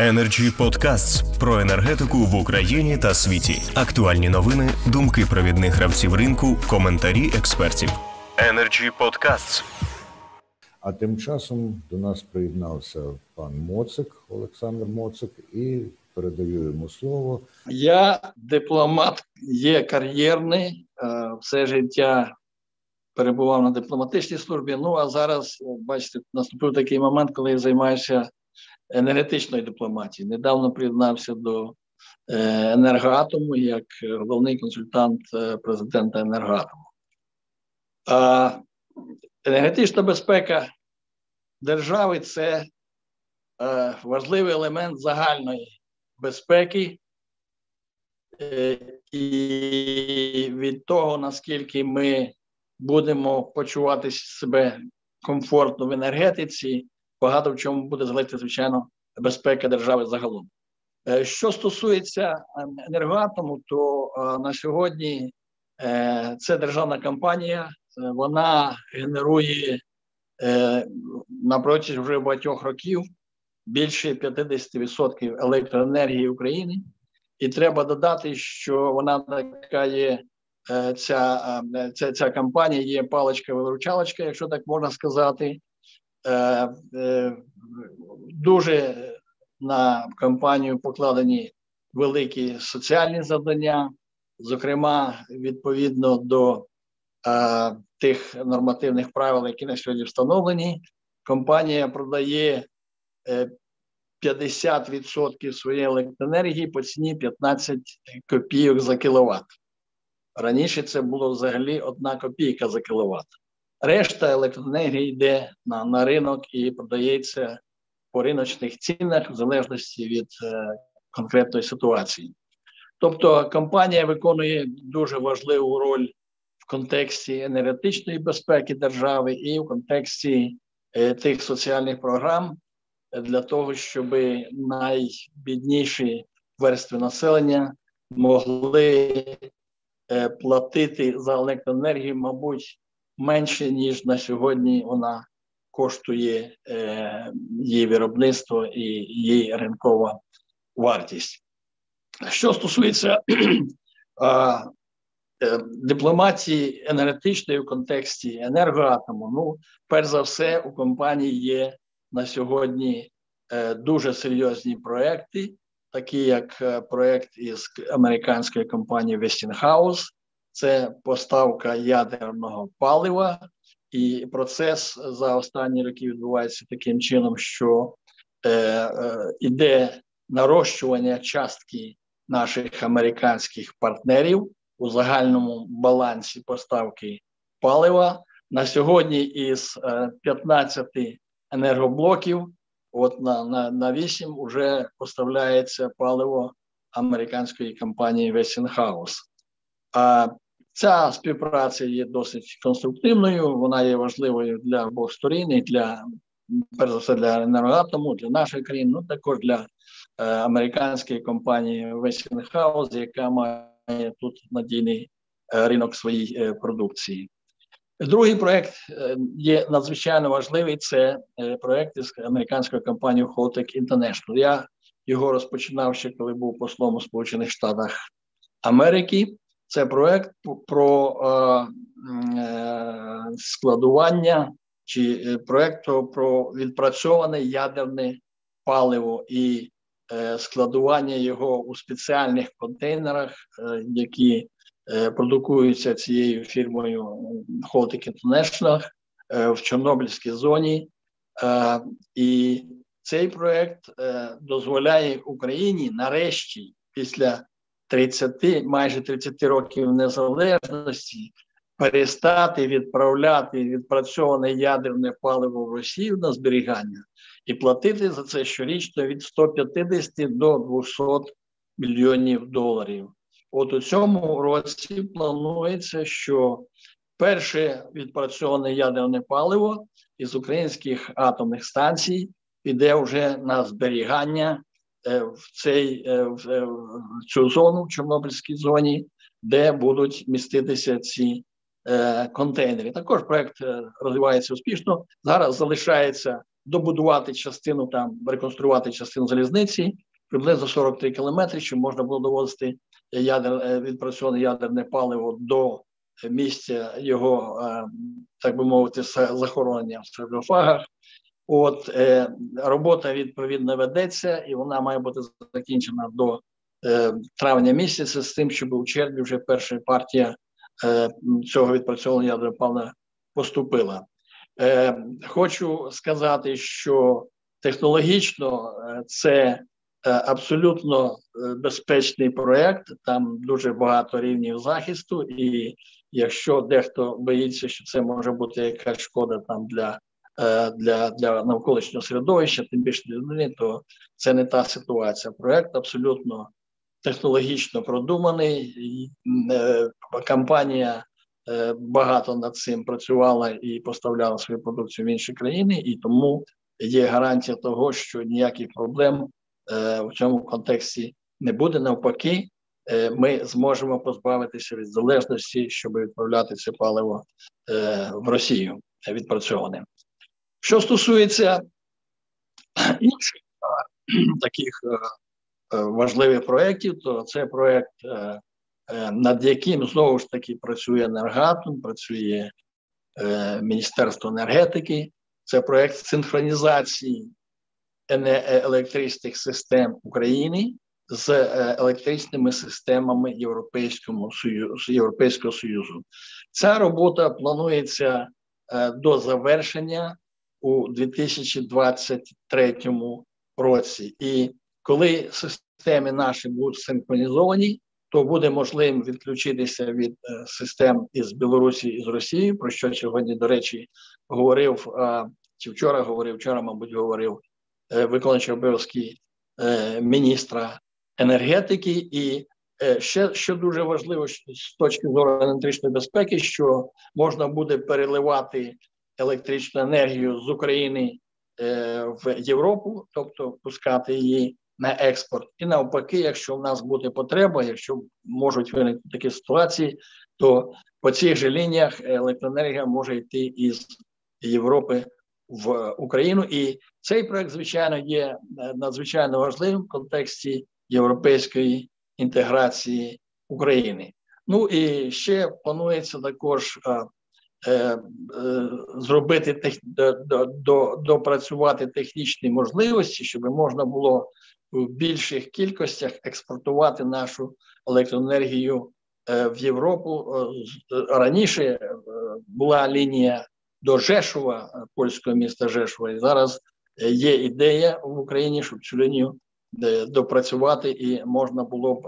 Energy Podcasts про енергетику в Україні та світі. Актуальні новини, думки провідних гравців ринку, коментарі експертів. Energy Podcasts. А тим часом до нас приєднався пан Моцик, Олександр Моцик, і передаю йому слово. Я дипломат, є кар'єрний, е, все життя перебував на дипломатичній службі. Ну а зараз, бачите, наступив такий момент, коли я займаюся енергетичною дипломатією. Недавно приєднався до е, енергоатому як головний консультант е, президента енергоатому. А енергетична безпека держави це важливий елемент загальної безпеки. І від того, наскільки ми будемо почувати себе комфортно в енергетиці, багато в чому буде залежати, звичайно, безпека держави загалом. Е, що стосується енергоатому, то на сьогодні е, це державна компанія, е, вона генерує на протязі вже багатьох років більше 50% електроенергії України, і треба додати, що вона така є Е, ця е, ця, ця кампанія є паличка-виручалочка, якщо так можна сказати. Е, дуже на кампанію покладені великі соціальні завдання, зокрема, відповідно до тих нормативних правил, які на сьогодні встановлені. Компанія продає 50% своєї електроенергії по ціні 15 копійок за кіловат. Раніше це було взагалі одна копійка за кіловат. Решта електроенергії йде на на ринок і продається по риночних цінах в залежності від е, конкретної ситуації. Тобто компанія виконує дуже важливу роль в контексті енергетичної безпеки держави і в контексті е, тих соціальних програм для того, щоб найбідніші верстви населення могли Е, платити за електроенергію, мабуть, менше, ніж на сьогодні вона коштує е, її виробництво і її ринкова вартість. Що стосується е, дипломатії енергетичної в контексті енергоатому, ну, перш за все, у компанії є на сьогодні дуже серйозні проекти, такі як е, проект із американської компанії Westinghouse, це поставка ядерного палива, і процес за останні роки відбувається таким чином, що е, е, іде нарощування частки наших американських партнерів у загальному балансі поставки палива. На сьогодні із 15 е, енергоблоків От на на, на 8 вже поставляється паливо американської компанії Westinghouse. А ця співпраця є досить конструктивною, вона є важливою для обох сторін, і для перш за все для енергоатому, для нашої країни, ну також для е, американської компанії Westinghouse, яка має тут надійний е, ринок своїй е, продукції. Другий проект е, є надзвичайно важливий. Це е, проект із американською компанією Holtec International. Я його розпочинав ще коли був послом у Сполучених Штатах Америки. Це проект про е, е, складування чи проект про відпрацьоване ядерне паливо і е, складування його у спеціальних контейнерах, е, які Е, продукуються цією фірмою Holtic International е, в Чорнобильській зоні. Е, і цей проект дозволяє Україні нарешті, після 30, майже 30 років незалежності, перестати відправляти відпрацьоване ядерне паливо в Росію на зберігання і платити за це щорічно від 150 до 200 мільйонів доларів. От у цьому році планується, що перше відпрацьоване ядерне паливо із українських атомних станцій піде вже на зберігання в цей е, е, в цю зону в Чорнобильській зоні, де будуть міститися ці контейнери. Також проект розвивається успішно. Зараз залишається добудувати частину там, реконструювати частину залізниці приблизно 43 кілометри, щоб можна було довозити ядер, відпрацьоване ядерне паливо до місця його, так би мовити, захоронення в саркофагах. От е, робота відповідно ведеться, і вона має бути закінчена до е, травня місяця з тим, щоб у червні вже перша партія е, цього відпрацьованого ядерного палива поступила. Е, Хочу сказати, що технологічно е, це е, абсолютно е, безпечний проект. Там дуже багато рівнів захисту, і якщо дехто боїться, що це може бути якась шкода там для для для навколишнього середовища, тим більше для людини, то це не та ситуація. Проект абсолютно технологічно продуманий. Е, компанія е, багато над цим працювала і поставляла свою продукцію в інші країни, і тому є гарантія того, що ніяких проблем в цьому контексті не буде. Навпаки, ми зможемо позбавитися від залежності, щоб відправляти це паливо в Росію відпрацьоване. Що стосується інших таких е, е, важливих проєктів, то це проєкт, е, над яким знову ж таки працює енергатом, працює Міністерство енергетики, це проєкт синхронізації електричних систем України з електричними системами Європейського Союзу. Європейського Союзу. Ця робота планується до завершення у 2023 році. І коли системи наші будуть синхронізовані, то буде можливим відключитися від е, систем із Білорусі і з Росії, про що сьогодні, до речі, говорив чи вчора говорив, вчора, мабуть, говорив е, виконуючий обов'язки е, міністра енергетики. І ще що дуже важливо з точки зору енергетичної безпеки, що можна буде переливати електричну енергію з України е, в Європу, тобто пускати її на експорт, і навпаки, якщо в нас буде потреба, якщо можуть виникнути такі ситуації, то по цих же лініях електроенергія може йти із Європи в Україну. І цей проект, звичайно, є е, надзвичайно важливим в контексті європейської інтеграції України. Ну і ще планується також е, зробити тех, до, до, допрацювати технічні можливості, щоб можна було в більших кількостях експортувати нашу електроенергію е, в Європу. Раніше була лінія до Жешова, польського міста Жешова, і зараз є ідея в Україні, щоб цю лінію допрацювати і можна було б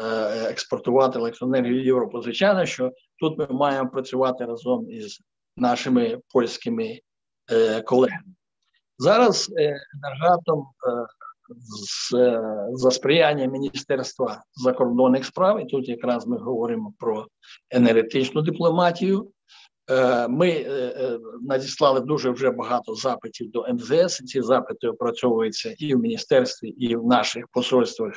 Е, експортувати електроенергію в Європу. Звичайно, що тут ми маємо працювати разом із нашими польськими е, колегами. Зараз е, енергатом з, за сприяння Міністерства закордонних справ, і тут якраз ми говоримо про енергетичну дипломатію. Ми надіслали дуже вже багато запитів до МЗС. Ці запити опрацьовуються і в міністерстві, і в наших посольствах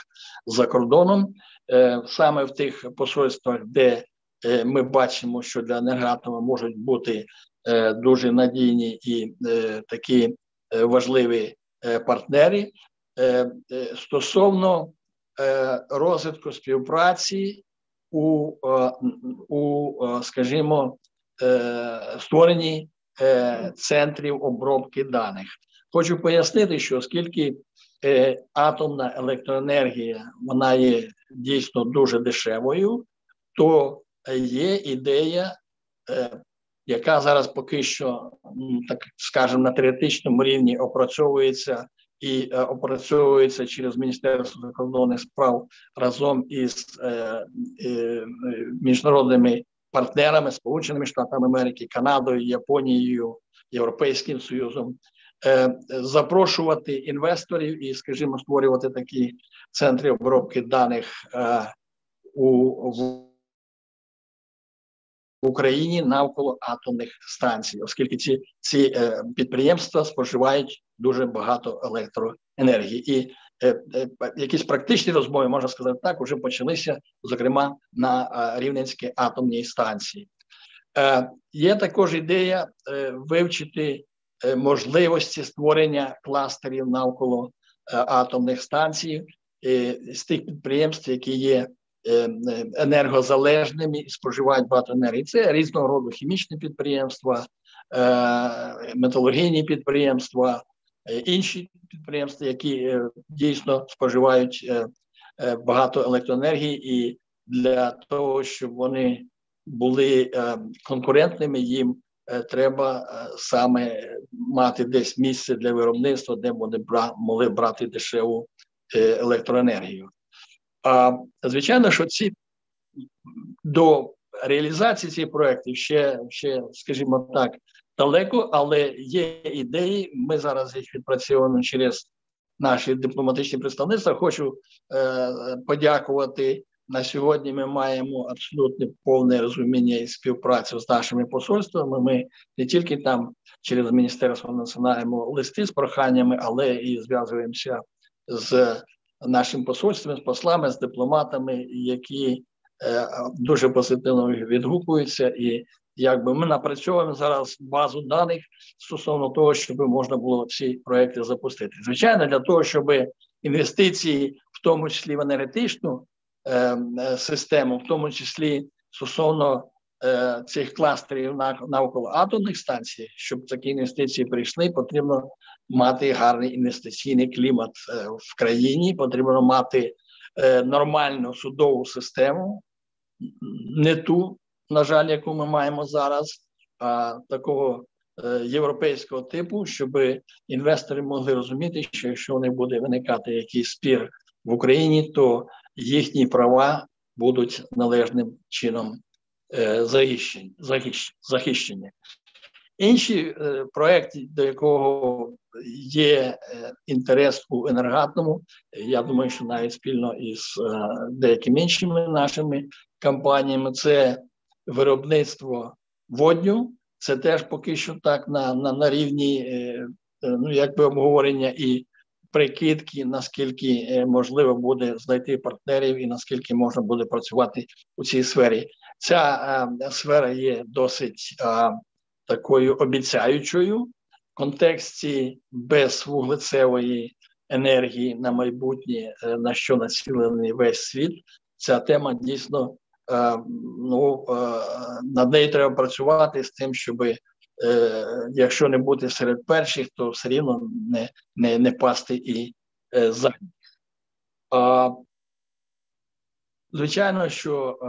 за кордоном. Е, саме в тих посольствах, де е, ми бачимо, що для енергатома можуть бути е, дуже надійні і такі важливі партнери. Стосовно розвитку співпраці у, у скажімо, створенні центрів обробки даних. Хочу пояснити, що оскільки Е, атомна електроенергія вона є дійсно дуже дешевою, то є ідея, е, яка зараз поки що, так скажемо, на теоретичному рівні опрацьовується і е, опрацьовується через Міністерство закордонних справ разом із міжнародними партнерами, Сполученими Штатами Америки, Канадою, Японією, Європейським Союзом. Е, запрошувати інвесторів і, скажімо, створювати такі центри обробки даних е, у в Україні навколо атомних станцій, оскільки ці ці е, підприємства споживають дуже багато електроенергії, і е, е, якісь практичні розмови можна сказати так, вже почалися, зокрема на е, Рівненській атомній станції. Е, Є також ідея е, вивчити можливості створення кластерів навколо атомних станцій з тих підприємств, які є енергозалежними і споживають багато енергії. Це різного роду хімічні підприємства, е, металургійні підприємства, е, інші підприємства, які е, дійсно споживають е, е, багато електроенергії, і для того, щоб вони були е, конкурентними, їм е, треба е, саме мати десь місце для виробництва, де вони могли брати дешеву е, електроенергію. А звичайно, що ці до реалізації цих проєктів ще, ще, скажімо так, далеко, але є ідеї. Ми зараз їх відпрацьовуємо через наші дипломатичні представництва. Хочу е, подякувати. На сьогодні ми маємо абсолютно повне розуміння і співпрацю з нашими посольствами. Ми не тільки там через міністерство насилаємо листи з проханнями, але і зв'язуємося з нашим посольством, з послами, з дипломатами, які е, дуже позитивно відгукуються, і якби ми напрацьовуємо зараз базу даних стосовно того, щоб можна було ці проекти запустити. Звичайно, для того, щоб інвестиції, в тому числі в енергетичну е, е, систему, в тому числі стосовно цих кластерів навколо атомних станцій, щоб такі інвестиції прийшли, потрібно мати гарний інвестиційний клімат е, в країні, потрібно мати е, нормальну судову систему, не ту, на жаль, яку ми маємо зараз, а такого е, європейського типу, щоб інвестори могли розуміти, що якщо не буде виникати якийсь спір в Україні, то їхні права будуть належним чином захищені. захищені. Інші е, проекти, до якого є е, інтерес у енергатному, я думаю, що навіть спільно із е, деякими іншими нашими компаніями, це виробництво водню. Це теж поки що так на на, на рівні ну, якби обговорення і прикидки, наскільки можливо буде знайти партнерів і наскільки можна буде працювати у цій сфері. Ця е, сфера є досить е, такою обіцяючою в контексті безвуглецевої енергії на майбутнє, е, на що націлений весь світ. Ця тема дійсно е, ну, е, над нею треба працювати з тим, щоб якщо не бути серед перших, то все рівно не не, не пасти і задніх. Звичайно, що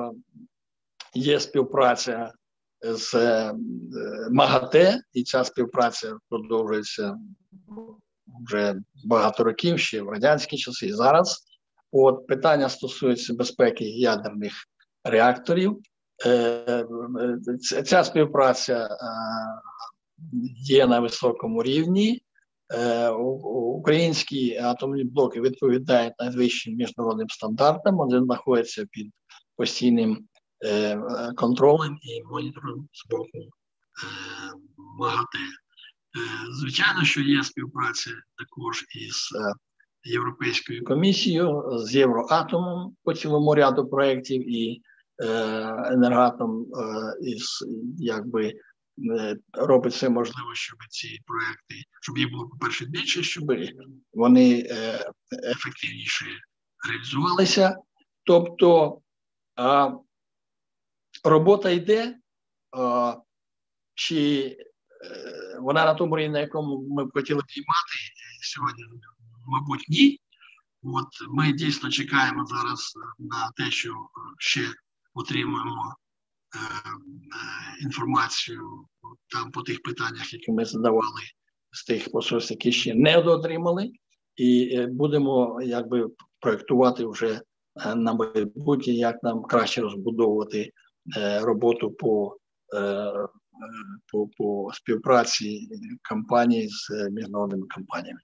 є співпраця з е, МАГАТЕ, і ця співпраця продовжується вже багато років, ще в радянські часи і зараз. От питання стосується безпеки ядерних реакторів. Е, ця співпраця е, є на високому рівні. Українські атомні блоки відповідають найвищим міжнародним стандартам. Вони знаходяться під постійним Е, контролем і монітором з боку е, МАГАТЕ. Е, звичайно, що є співпраця також із Європейською комісією, з Євроатомом по цілому ряду проєктів і енергатом із якби робить все можливе, щоб ці проекти, щоб їх було по-перше більше, щоб вони ефективніше реалізувалися. Тобто робота йде, чи е, вона на тому рівні, на якому ми б хотіли піймати сьогодні, мабуть, ні. От ми дійсно чекаємо зараз на те, що ще отримуємо е, е, інформацію там по тих питаннях, які ми задавали з тих посольств, які ще не отримали, і будемо якби проєктувати вже на майбутнє, як нам краще розбудовувати Е, роботу по е, по, по співпраці компанії з міжнародними компаніями.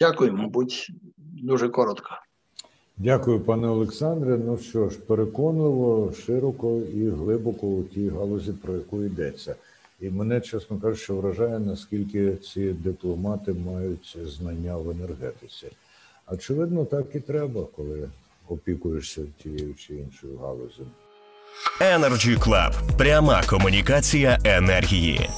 Дякую, мабуть, дуже коротко. Дякую, пане Олександре. Ну що ж, переконливо, широко і глибоко у тій галузі, про яку йдеться. І мене, чесно кажучи, вражає, наскільки ці дипломати мають знання в енергетиці. Очевидно, так і треба, коли опікуєшся тією чи іншою галузю. Energy Club. пряма комунікація енергії.